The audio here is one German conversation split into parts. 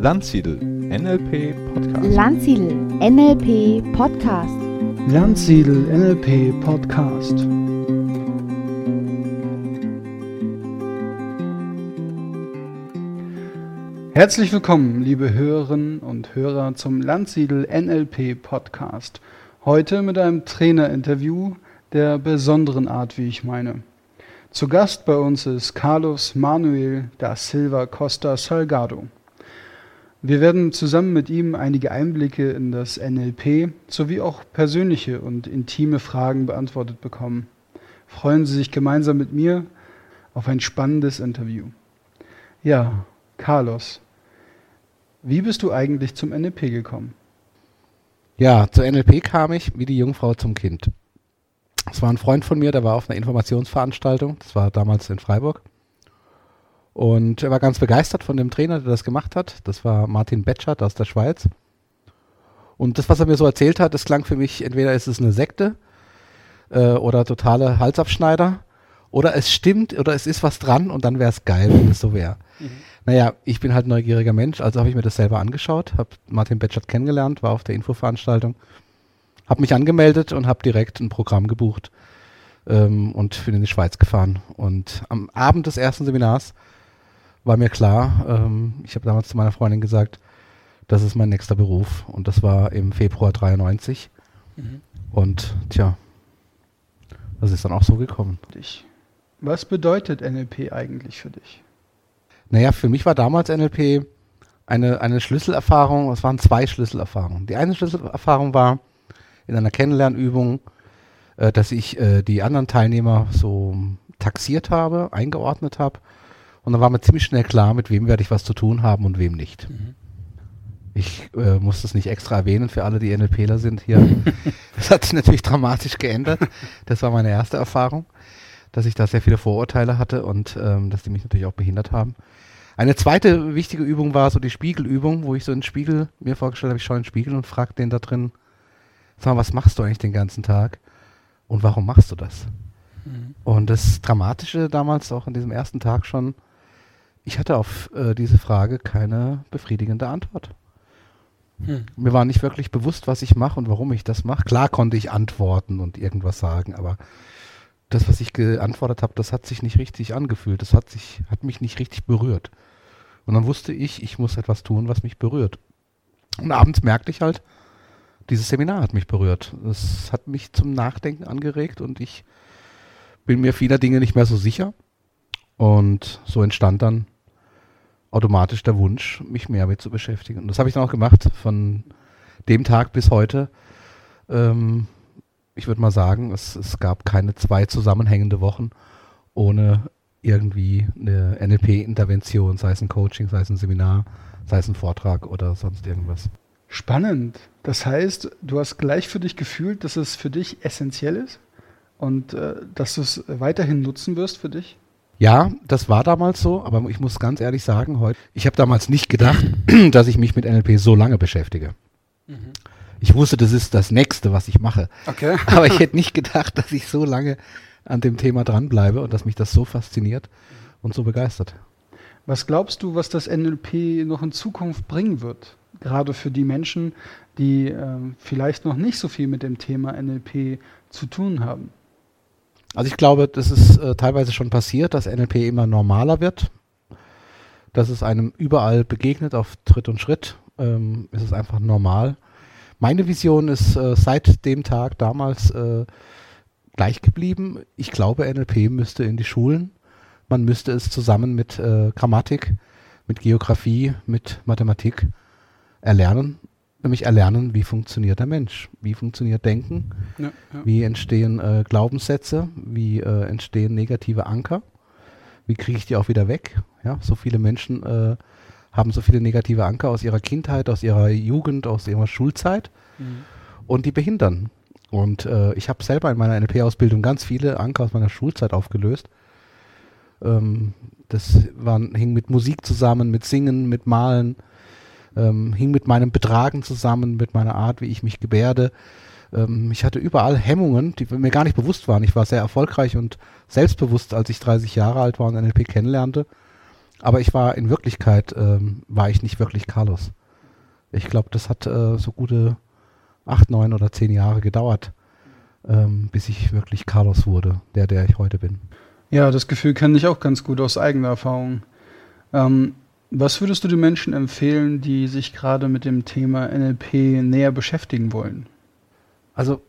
Landsiedel NLP Podcast. Landsiedel NLP Podcast. Landsiedel NLP Podcast. Herzlich willkommen, liebe Hörerinnen und Hörer, zum Landsiedel NLP Podcast. Heute mit einem Trainerinterview der besonderen Art, wie ich meine. Zu Gast bei uns ist Carlos Manuel da Silva Costa Salgado. Wir werden zusammen mit ihm einige Einblicke in das NLP sowie auch persönliche und intime Fragen beantwortet bekommen. Freuen Sie sich gemeinsam mit mir auf ein spannendes Interview. Ja, Carlos, wie bist du eigentlich zum NLP gekommen? Ja, zur NLP kam ich wie die Jungfrau zum Kind. Es war ein Freund von mir, der war auf einer Informationsveranstaltung, das war damals in Freiburg. Und er war ganz begeistert von dem Trainer, der das gemacht hat. Das war Martin Betschert aus der Schweiz. Und das, was er mir so erzählt hat, das klang für mich, entweder ist es eine Sekte äh, oder totale Halsabschneider oder es stimmt oder es ist was dran und dann wäre es geil, wenn es so wäre. Mhm. Naja, ich bin halt ein neugieriger Mensch, also habe ich mir das selber angeschaut, habe Martin Betschert kennengelernt, war auf der Infoveranstaltung, habe mich angemeldet und habe direkt ein Programm gebucht ähm, und bin in die Schweiz gefahren. Und am Abend des ersten Seminars war mir klar, ähm, ich habe damals zu meiner Freundin gesagt, das ist mein nächster Beruf. Und das war im Februar 93. Mhm. Und tja, das ist dann auch so gekommen. Was bedeutet NLP eigentlich für dich? Naja, für mich war damals NLP eine, eine Schlüsselerfahrung, es waren zwei Schlüsselerfahrungen. Die eine Schlüsselerfahrung war in einer Kennenlernübung, äh, dass ich äh, die anderen Teilnehmer so taxiert habe, eingeordnet habe und dann war mir ziemlich schnell klar, mit wem werde ich was zu tun haben und wem nicht. Mhm. Ich äh, muss das nicht extra erwähnen für alle, die NLPler sind hier. das hat sich natürlich dramatisch geändert. Das war meine erste Erfahrung, dass ich da sehr viele Vorurteile hatte und ähm, dass die mich natürlich auch behindert haben. Eine zweite wichtige Übung war so die Spiegelübung, wo ich so einen Spiegel mir vorgestellt habe, ich schaue in den Spiegel und frage den da drin, sag mal, was machst du eigentlich den ganzen Tag und warum machst du das? Mhm. Und das Dramatische damals auch an diesem ersten Tag schon, ich hatte auf äh, diese Frage keine befriedigende Antwort. Hm. Mir war nicht wirklich bewusst, was ich mache und warum ich das mache. Klar konnte ich antworten und irgendwas sagen, aber das, was ich geantwortet habe, das hat sich nicht richtig angefühlt. Das hat sich, hat mich nicht richtig berührt. Und dann wusste ich, ich muss etwas tun, was mich berührt. Und abends merkte ich halt, dieses Seminar hat mich berührt. Es hat mich zum Nachdenken angeregt und ich bin mir vieler Dinge nicht mehr so sicher. Und so entstand dann automatisch der Wunsch, mich mehr mit zu beschäftigen. Und das habe ich dann auch gemacht, von dem Tag bis heute. Ähm, ich würde mal sagen, es, es gab keine zwei zusammenhängende Wochen ohne irgendwie eine NLP-Intervention, sei es ein Coaching, sei es ein Seminar, sei es ein Vortrag oder sonst irgendwas. Spannend. Das heißt, du hast gleich für dich gefühlt, dass es für dich essentiell ist und äh, dass du es weiterhin nutzen wirst für dich? Ja, das war damals so, aber ich muss ganz ehrlich sagen, heute, ich habe damals nicht gedacht, dass ich mich mit NLP so lange beschäftige. Mhm. Ich wusste, das ist das Nächste, was ich mache. Okay. aber ich hätte nicht gedacht, dass ich so lange an dem Thema dranbleibe und dass mich das so fasziniert und so begeistert. Was glaubst du, was das NLP noch in Zukunft bringen wird? Gerade für die Menschen, die äh, vielleicht noch nicht so viel mit dem Thema NLP zu tun haben. Also ich glaube, das ist äh, teilweise schon passiert, dass NLP immer normaler wird, dass es einem überall begegnet auf Tritt und Schritt. Ähm, ist es einfach normal. Meine Vision ist äh, seit dem Tag damals äh, gleich geblieben. Ich glaube, NLP müsste in die Schulen. Man müsste es zusammen mit äh, Grammatik, mit Geografie, mit Mathematik erlernen nämlich erlernen, wie funktioniert der Mensch, wie funktioniert Denken, ja, ja. wie entstehen äh, Glaubenssätze, wie äh, entstehen negative Anker, wie kriege ich die auch wieder weg. Ja, so viele Menschen äh, haben so viele negative Anker aus ihrer Kindheit, aus ihrer Jugend, aus ihrer Schulzeit mhm. und die behindern. Und äh, ich habe selber in meiner NLP-Ausbildung ganz viele Anker aus meiner Schulzeit aufgelöst. Ähm, das waren, hing mit Musik zusammen, mit Singen, mit Malen, ähm, hing mit meinem Betragen zusammen, mit meiner Art, wie ich mich gebärde, Ähm, ich hatte überall Hemmungen, die mir gar nicht bewusst waren. Ich war sehr erfolgreich und selbstbewusst, als ich 30 Jahre alt war und NLP kennenlernte. Aber ich war in Wirklichkeit, ähm, war ich nicht wirklich Carlos. Ich glaube, das hat äh, so gute acht, neun oder zehn Jahre gedauert, ähm, bis ich wirklich Carlos wurde, der, der ich heute bin. Ja, das Gefühl kenne ich auch ganz gut aus eigener Erfahrung. Ähm, was würdest du den Menschen empfehlen, die sich gerade mit dem Thema NLP näher beschäftigen wollen? Also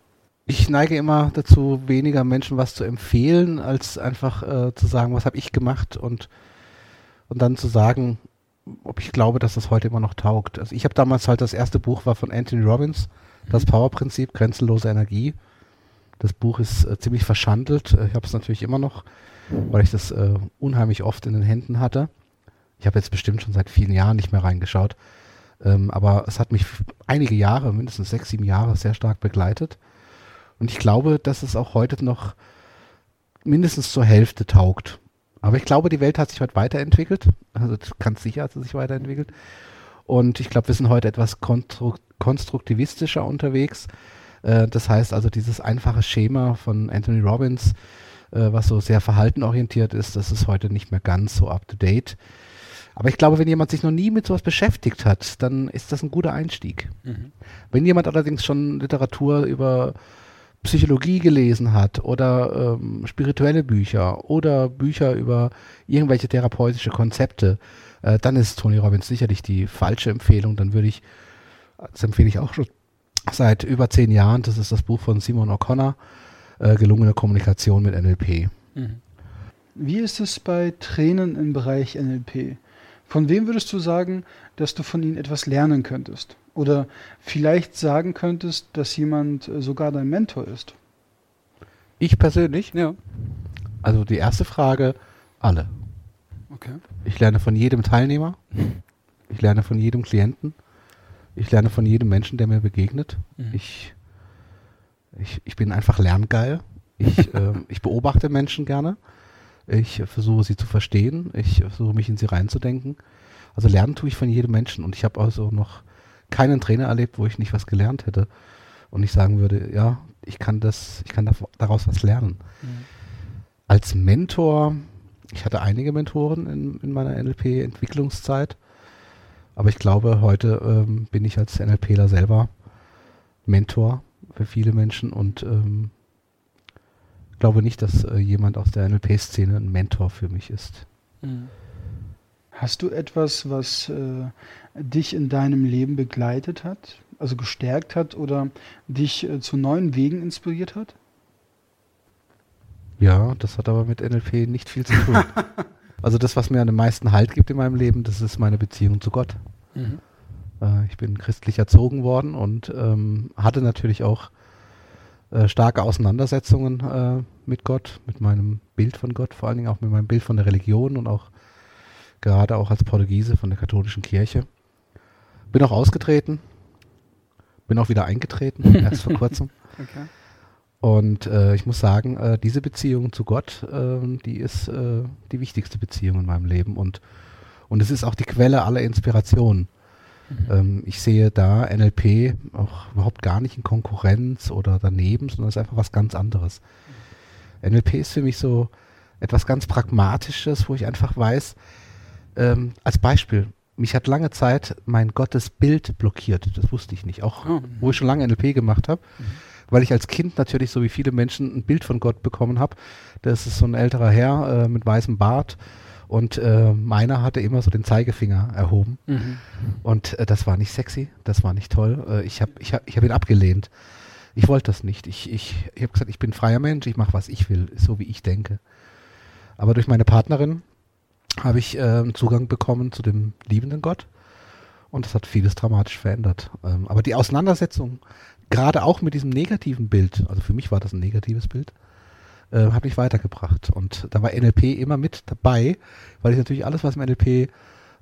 ich neige immer dazu, weniger Menschen was zu empfehlen, als einfach äh, zu sagen, was habe ich gemacht und, und dann zu sagen, ob ich glaube, dass das heute immer noch taugt. Also ich habe damals halt das erste Buch war von Anthony Robbins, das mhm. Powerprinzip, grenzenlose Energie. Das Buch ist äh, ziemlich verschandelt. Ich habe es natürlich immer noch, weil ich das äh, unheimlich oft in den Händen hatte. Ich habe jetzt bestimmt schon seit vielen Jahren nicht mehr reingeschaut. Ähm, aber es hat mich einige Jahre, mindestens sechs, sieben Jahre, sehr stark begleitet. Und ich glaube, dass es auch heute noch mindestens zur Hälfte taugt. Aber ich glaube, die Welt hat sich heute weiterentwickelt. Also ganz sicher hat sie sich weiterentwickelt. Und ich glaube, wir sind heute etwas konstru konstruktivistischer unterwegs. Äh, das heißt also, dieses einfache Schema von Anthony Robbins, äh, was so sehr verhaltenorientiert ist, das ist heute nicht mehr ganz so up-to-date. Aber ich glaube, wenn jemand sich noch nie mit sowas beschäftigt hat, dann ist das ein guter Einstieg. Mhm. Wenn jemand allerdings schon Literatur über Psychologie gelesen hat oder ähm, spirituelle Bücher oder Bücher über irgendwelche therapeutische Konzepte, äh, dann ist Tony Robbins sicherlich die falsche Empfehlung. Dann würde ich, das empfehle ich auch schon seit über zehn Jahren, das ist das Buch von Simon O'Connor, äh, gelungene Kommunikation mit NLP. Mhm. Wie ist es bei Trainern im Bereich NLP? Von wem würdest du sagen, dass du von ihnen etwas lernen könntest? Oder vielleicht sagen könntest, dass jemand äh, sogar dein Mentor ist? Ich persönlich? Ja. Also die erste Frage, alle. Okay. Ich lerne von jedem Teilnehmer. Ich lerne von jedem Klienten. Ich lerne von jedem Menschen, der mir begegnet. Mhm. Ich, ich, ich bin einfach lerngeil. Ich, äh, ich beobachte Menschen gerne. Ich versuche sie zu verstehen. Ich versuche mich in sie reinzudenken. Also lernen tue ich von jedem Menschen. Und ich habe also noch keinen Trainer erlebt, wo ich nicht was gelernt hätte. Und ich sagen würde, ja, ich kann das, ich kann daraus was lernen. Mhm. Als Mentor, ich hatte einige Mentoren in, in meiner NLP-Entwicklungszeit. Aber ich glaube, heute ähm, bin ich als NLPler selber Mentor für viele Menschen und ähm, glaube nicht, dass äh, jemand aus der NLP-Szene ein Mentor für mich ist. Mhm. Hast du etwas, was äh, dich in deinem Leben begleitet hat, also gestärkt hat oder dich äh, zu neuen Wegen inspiriert hat? Ja, das hat aber mit NLP nicht viel zu tun. also das, was mir am meisten Halt gibt in meinem Leben, das ist meine Beziehung zu Gott. Mhm. Äh, ich bin christlich erzogen worden und ähm, hatte natürlich auch äh, starke Auseinandersetzungen äh, mit Gott, mit meinem Bild von Gott, vor allen Dingen auch mit meinem Bild von der Religion und auch gerade auch als Portugiese von der katholischen Kirche. Bin auch ausgetreten, bin auch wieder eingetreten, erst vor kurzem. Okay. Und äh, ich muss sagen, äh, diese Beziehung zu Gott, äh, die ist äh, die wichtigste Beziehung in meinem Leben und, und es ist auch die Quelle aller Inspiration. Mhm. Ähm, ich sehe da NLP auch überhaupt gar nicht in Konkurrenz oder daneben, sondern es ist einfach was ganz anderes. Mhm. NLP ist für mich so etwas ganz Pragmatisches, wo ich einfach weiß, ähm, als Beispiel, mich hat lange Zeit mein Gottesbild blockiert. Das wusste ich nicht. Auch oh. wo ich schon lange NLP gemacht habe. Mhm. Weil ich als Kind natürlich, so wie viele Menschen, ein Bild von Gott bekommen habe. Das ist so ein älterer Herr äh, mit weißem Bart und äh, meiner hatte immer so den Zeigefinger erhoben. Mhm. Und äh, das war nicht sexy, das war nicht toll. Äh, ich habe ich hab, ich hab ihn abgelehnt. Ich wollte das nicht. Ich, ich, ich habe gesagt, ich bin freier Mensch, ich mache, was ich will, so wie ich denke. Aber durch meine Partnerin habe ich äh, Zugang bekommen zu dem liebenden Gott. Und das hat vieles dramatisch verändert. Ähm, aber die Auseinandersetzung, gerade auch mit diesem negativen Bild, also für mich war das ein negatives Bild, äh, hat mich weitergebracht. Und da war NLP immer mit dabei, weil ich natürlich alles, was im NLP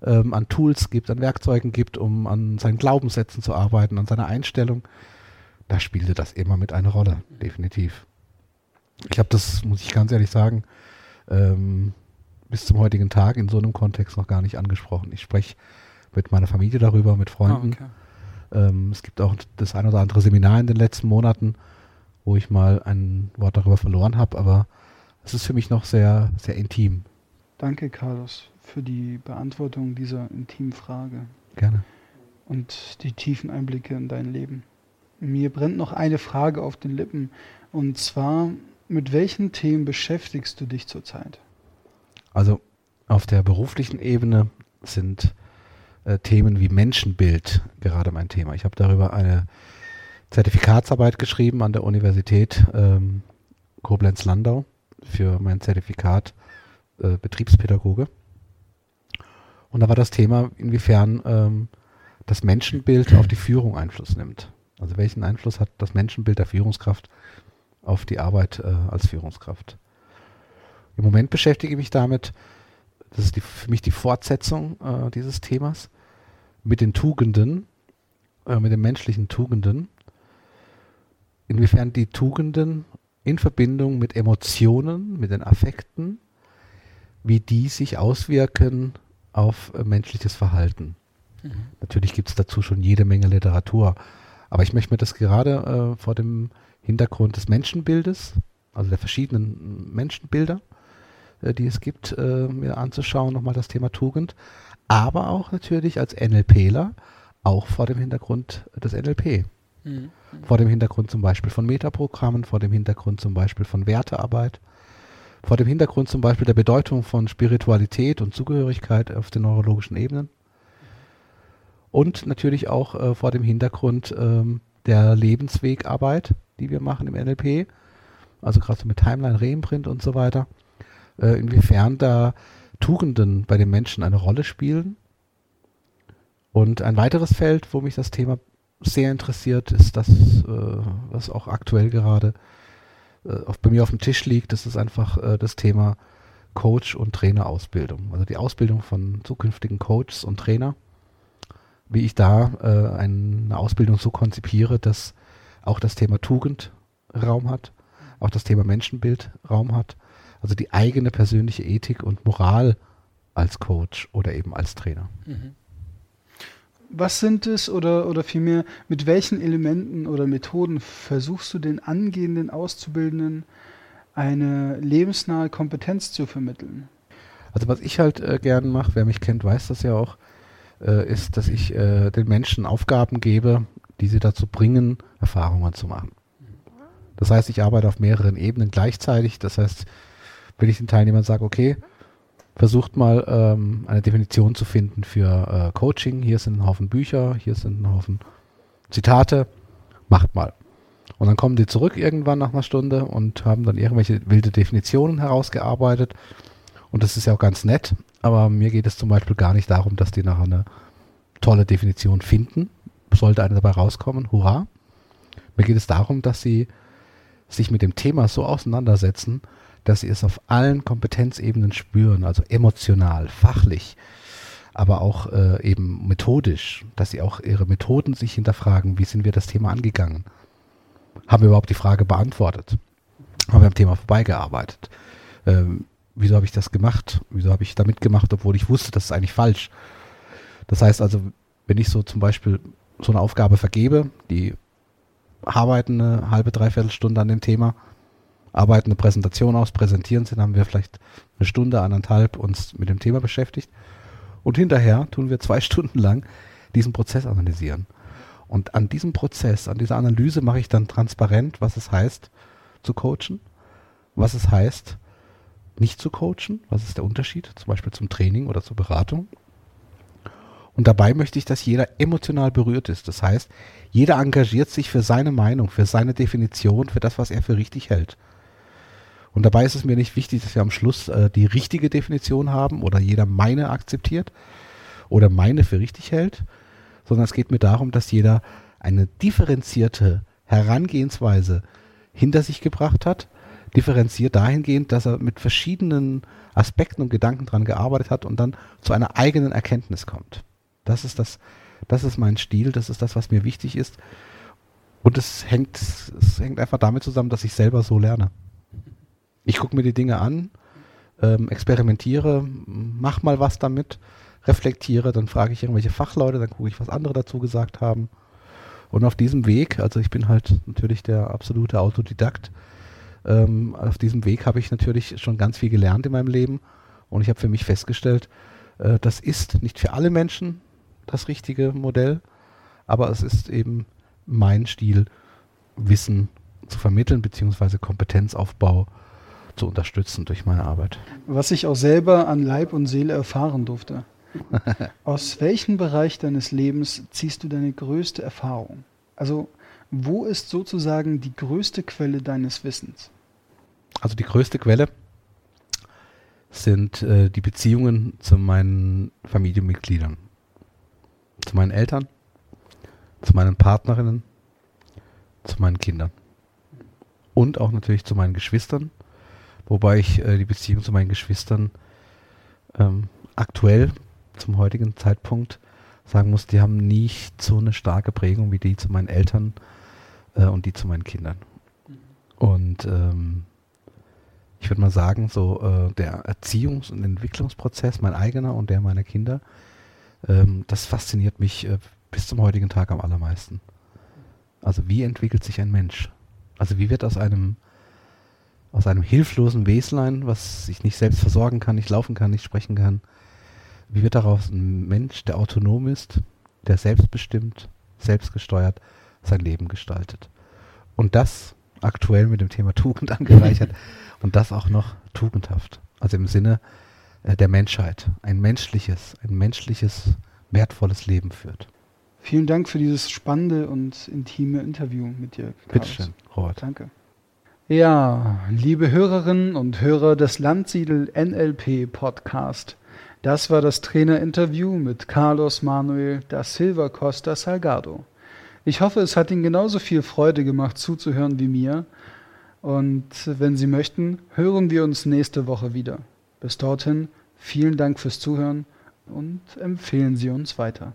ähm, an Tools gibt, an Werkzeugen gibt, um an seinen Glaubenssätzen zu arbeiten, an seiner Einstellung, da spielte das immer mit eine Rolle, definitiv. Ich habe das, muss ich ganz ehrlich sagen, ähm, bis zum heutigen Tag in so einem Kontext noch gar nicht angesprochen. Ich spreche mit meiner Familie darüber, mit Freunden. Oh, okay. Ähm, es gibt auch das ein oder andere Seminar in den letzten Monaten, wo ich mal ein Wort darüber verloren habe, aber es ist für mich noch sehr, sehr intim. Danke, Carlos, für die Beantwortung dieser intimen Frage Gerne. und die tiefen Einblicke in dein Leben. Mir brennt noch eine Frage auf den Lippen, und zwar, mit welchen Themen beschäftigst du dich zurzeit? Also auf der beruflichen Ebene sind äh, Themen wie Menschenbild gerade mein Thema. Ich habe darüber eine Zertifikatsarbeit geschrieben an der Universität ähm, Koblenz-Landau für mein Zertifikat äh, Betriebspädagoge. Und da war das Thema, inwiefern ähm, das Menschenbild auf die Führung Einfluss nimmt. Also welchen Einfluss hat das Menschenbild der Führungskraft auf die Arbeit äh, als Führungskraft? Im Moment beschäftige ich mich damit, das ist die, für mich die Fortsetzung äh, dieses Themas, mit den Tugenden, äh, mit den menschlichen Tugenden, inwiefern die Tugenden in Verbindung mit Emotionen, mit den Affekten, wie die sich auswirken auf äh, menschliches Verhalten. Mhm. Natürlich gibt es dazu schon jede Menge Literatur, aber ich möchte mir das gerade äh, vor dem Hintergrund des Menschenbildes, also der verschiedenen Menschenbilder, äh, die es gibt, äh, mir anzuschauen, nochmal das Thema Tugend, aber auch natürlich als NLPler, auch vor dem Hintergrund des NLP. Mhm. Vor dem Hintergrund zum Beispiel von Metaprogrammen, vor dem Hintergrund zum Beispiel von Wertearbeit, vor dem Hintergrund zum Beispiel der Bedeutung von Spiritualität und Zugehörigkeit auf den neurologischen Ebenen und natürlich auch äh, vor dem Hintergrund ähm, der Lebenswegarbeit, die wir machen im NLP, also gerade so mit Timeline, Reimprint und so weiter, äh, inwiefern da Tugenden bei den Menschen eine Rolle spielen. Und ein weiteres Feld, wo mich das Thema sehr interessiert, ist das, äh, was auch aktuell gerade äh, bei mir auf dem Tisch liegt. Das ist einfach äh, das Thema Coach- und Trainerausbildung. Also die Ausbildung von zukünftigen Coaches und Trainer. Wie ich da äh, eine Ausbildung so konzipiere, dass auch das Thema Tugend Raum hat, auch das Thema Menschenbild Raum hat also die eigene persönliche Ethik und Moral als Coach oder eben als Trainer. Mhm. Was sind es oder, oder vielmehr, mit welchen Elementen oder Methoden versuchst du den angehenden Auszubildenden eine lebensnahe Kompetenz zu vermitteln? Also was ich halt äh, gern mache, wer mich kennt, weiß das ja auch, äh, ist, dass ich äh, den Menschen Aufgaben gebe, die sie dazu bringen, Erfahrungen zu machen. Das heißt, ich arbeite auf mehreren Ebenen gleichzeitig. Das heißt, wenn ich den Teilnehmern sage, okay, versucht mal ähm, eine Definition zu finden für äh, Coaching. Hier sind ein Haufen Bücher, hier sind ein Haufen Zitate, macht mal. Und dann kommen die zurück irgendwann nach einer Stunde und haben dann irgendwelche wilde Definitionen herausgearbeitet. Und das ist ja auch ganz nett, aber mir geht es zum Beispiel gar nicht darum, dass die nachher eine tolle Definition finden. Sollte eine dabei rauskommen, hurra. Mir geht es darum, dass sie sich mit dem Thema so auseinandersetzen, dass sie es auf allen Kompetenzebenen spüren, also emotional, fachlich, aber auch äh, eben methodisch, dass sie auch ihre Methoden sich hinterfragen, wie sind wir das Thema angegangen? Haben wir überhaupt die Frage beantwortet? Haben wir am Thema vorbeigearbeitet? Ähm, wieso habe ich das gemacht? Wieso habe ich damit gemacht, obwohl ich wusste, das ist eigentlich falsch? Das heißt also, wenn ich so zum Beispiel so eine Aufgabe vergebe, die arbeiten eine halbe, dreiviertel Stunde an dem Thema, arbeiten eine Präsentation aus, präsentieren sie, dann haben wir vielleicht eine Stunde, anderthalb uns mit dem Thema beschäftigt. Und hinterher tun wir zwei Stunden lang diesen Prozess analysieren. Und an diesem Prozess, an dieser Analyse mache ich dann transparent, was es heißt zu coachen, was es heißt nicht zu coachen, was ist der Unterschied, zum Beispiel zum Training oder zur Beratung. Und dabei möchte ich, dass jeder emotional berührt ist. Das heißt, jeder engagiert sich für seine Meinung, für seine Definition, für das, was er für richtig hält. Und dabei ist es mir nicht wichtig, dass wir am Schluss äh, die richtige Definition haben oder jeder meine akzeptiert oder meine für richtig hält, sondern es geht mir darum, dass jeder eine differenzierte Herangehensweise hinter sich gebracht hat, differenziert dahingehend, dass er mit verschiedenen Aspekten und Gedanken dran gearbeitet hat und dann zu einer eigenen Erkenntnis kommt. Das ist das, das ist mein Stil, das ist das, was mir wichtig ist. Und es hängt, es hängt einfach damit zusammen, dass ich selber so lerne. Ich gucke mir die Dinge an, ähm, experimentiere, mach mal was damit, reflektiere, dann frage ich irgendwelche Fachleute, dann gucke ich, was andere dazu gesagt haben. Und auf diesem Weg, also ich bin halt natürlich der absolute Autodidakt, ähm, auf diesem Weg habe ich natürlich schon ganz viel gelernt in meinem Leben und ich habe für mich festgestellt, äh, das ist nicht für alle Menschen das richtige Modell, aber es ist eben mein Stil, Wissen zu vermitteln beziehungsweise Kompetenzaufbau zu unterstützen durch meine Arbeit. Was ich auch selber an Leib und Seele erfahren durfte. Aus welchem Bereich deines Lebens ziehst du deine größte Erfahrung? Also, wo ist sozusagen die größte Quelle deines Wissens? Also die größte Quelle sind äh, die Beziehungen zu meinen Familienmitgliedern, zu meinen Eltern, zu meinen Partnerinnen, zu meinen Kindern und auch natürlich zu meinen Geschwistern, wobei ich äh, die Beziehung zu meinen Geschwistern ähm, aktuell zum heutigen Zeitpunkt sagen muss, die haben nicht so eine starke Prägung wie die zu meinen Eltern äh, und die zu meinen Kindern. Und ähm, ich würde mal sagen, so äh, der Erziehungs- und Entwicklungsprozess, mein eigener und der meiner Kinder, ähm, das fasziniert mich äh, bis zum heutigen Tag am allermeisten. Also wie entwickelt sich ein Mensch? Also wie wird aus einem aus einem hilflosen Weslein, was sich nicht selbst versorgen kann, nicht laufen kann, nicht sprechen kann, wie wird daraus ein Mensch, der autonom ist, der selbstbestimmt, selbstgesteuert sein Leben gestaltet? Und das aktuell mit dem Thema Tugend angereichert und das auch noch tugendhaft. Also im Sinne äh, der Menschheit. Ein menschliches, ein menschliches, wertvolles Leben führt. Vielen Dank für dieses spannende und intime Interview mit dir. Bitte schön, Robert. Danke. Ja, liebe Hörerinnen und Hörer des Landsiedel NLP Podcast. Das war das Trainerinterview mit Carlos Manuel da Silva Costa Salgado. Ich hoffe, es hat Ihnen genauso viel Freude gemacht zuzuhören wie mir. Und wenn Sie möchten, hören wir uns nächste Woche wieder. Bis dorthin, vielen Dank fürs Zuhören und empfehlen Sie uns weiter.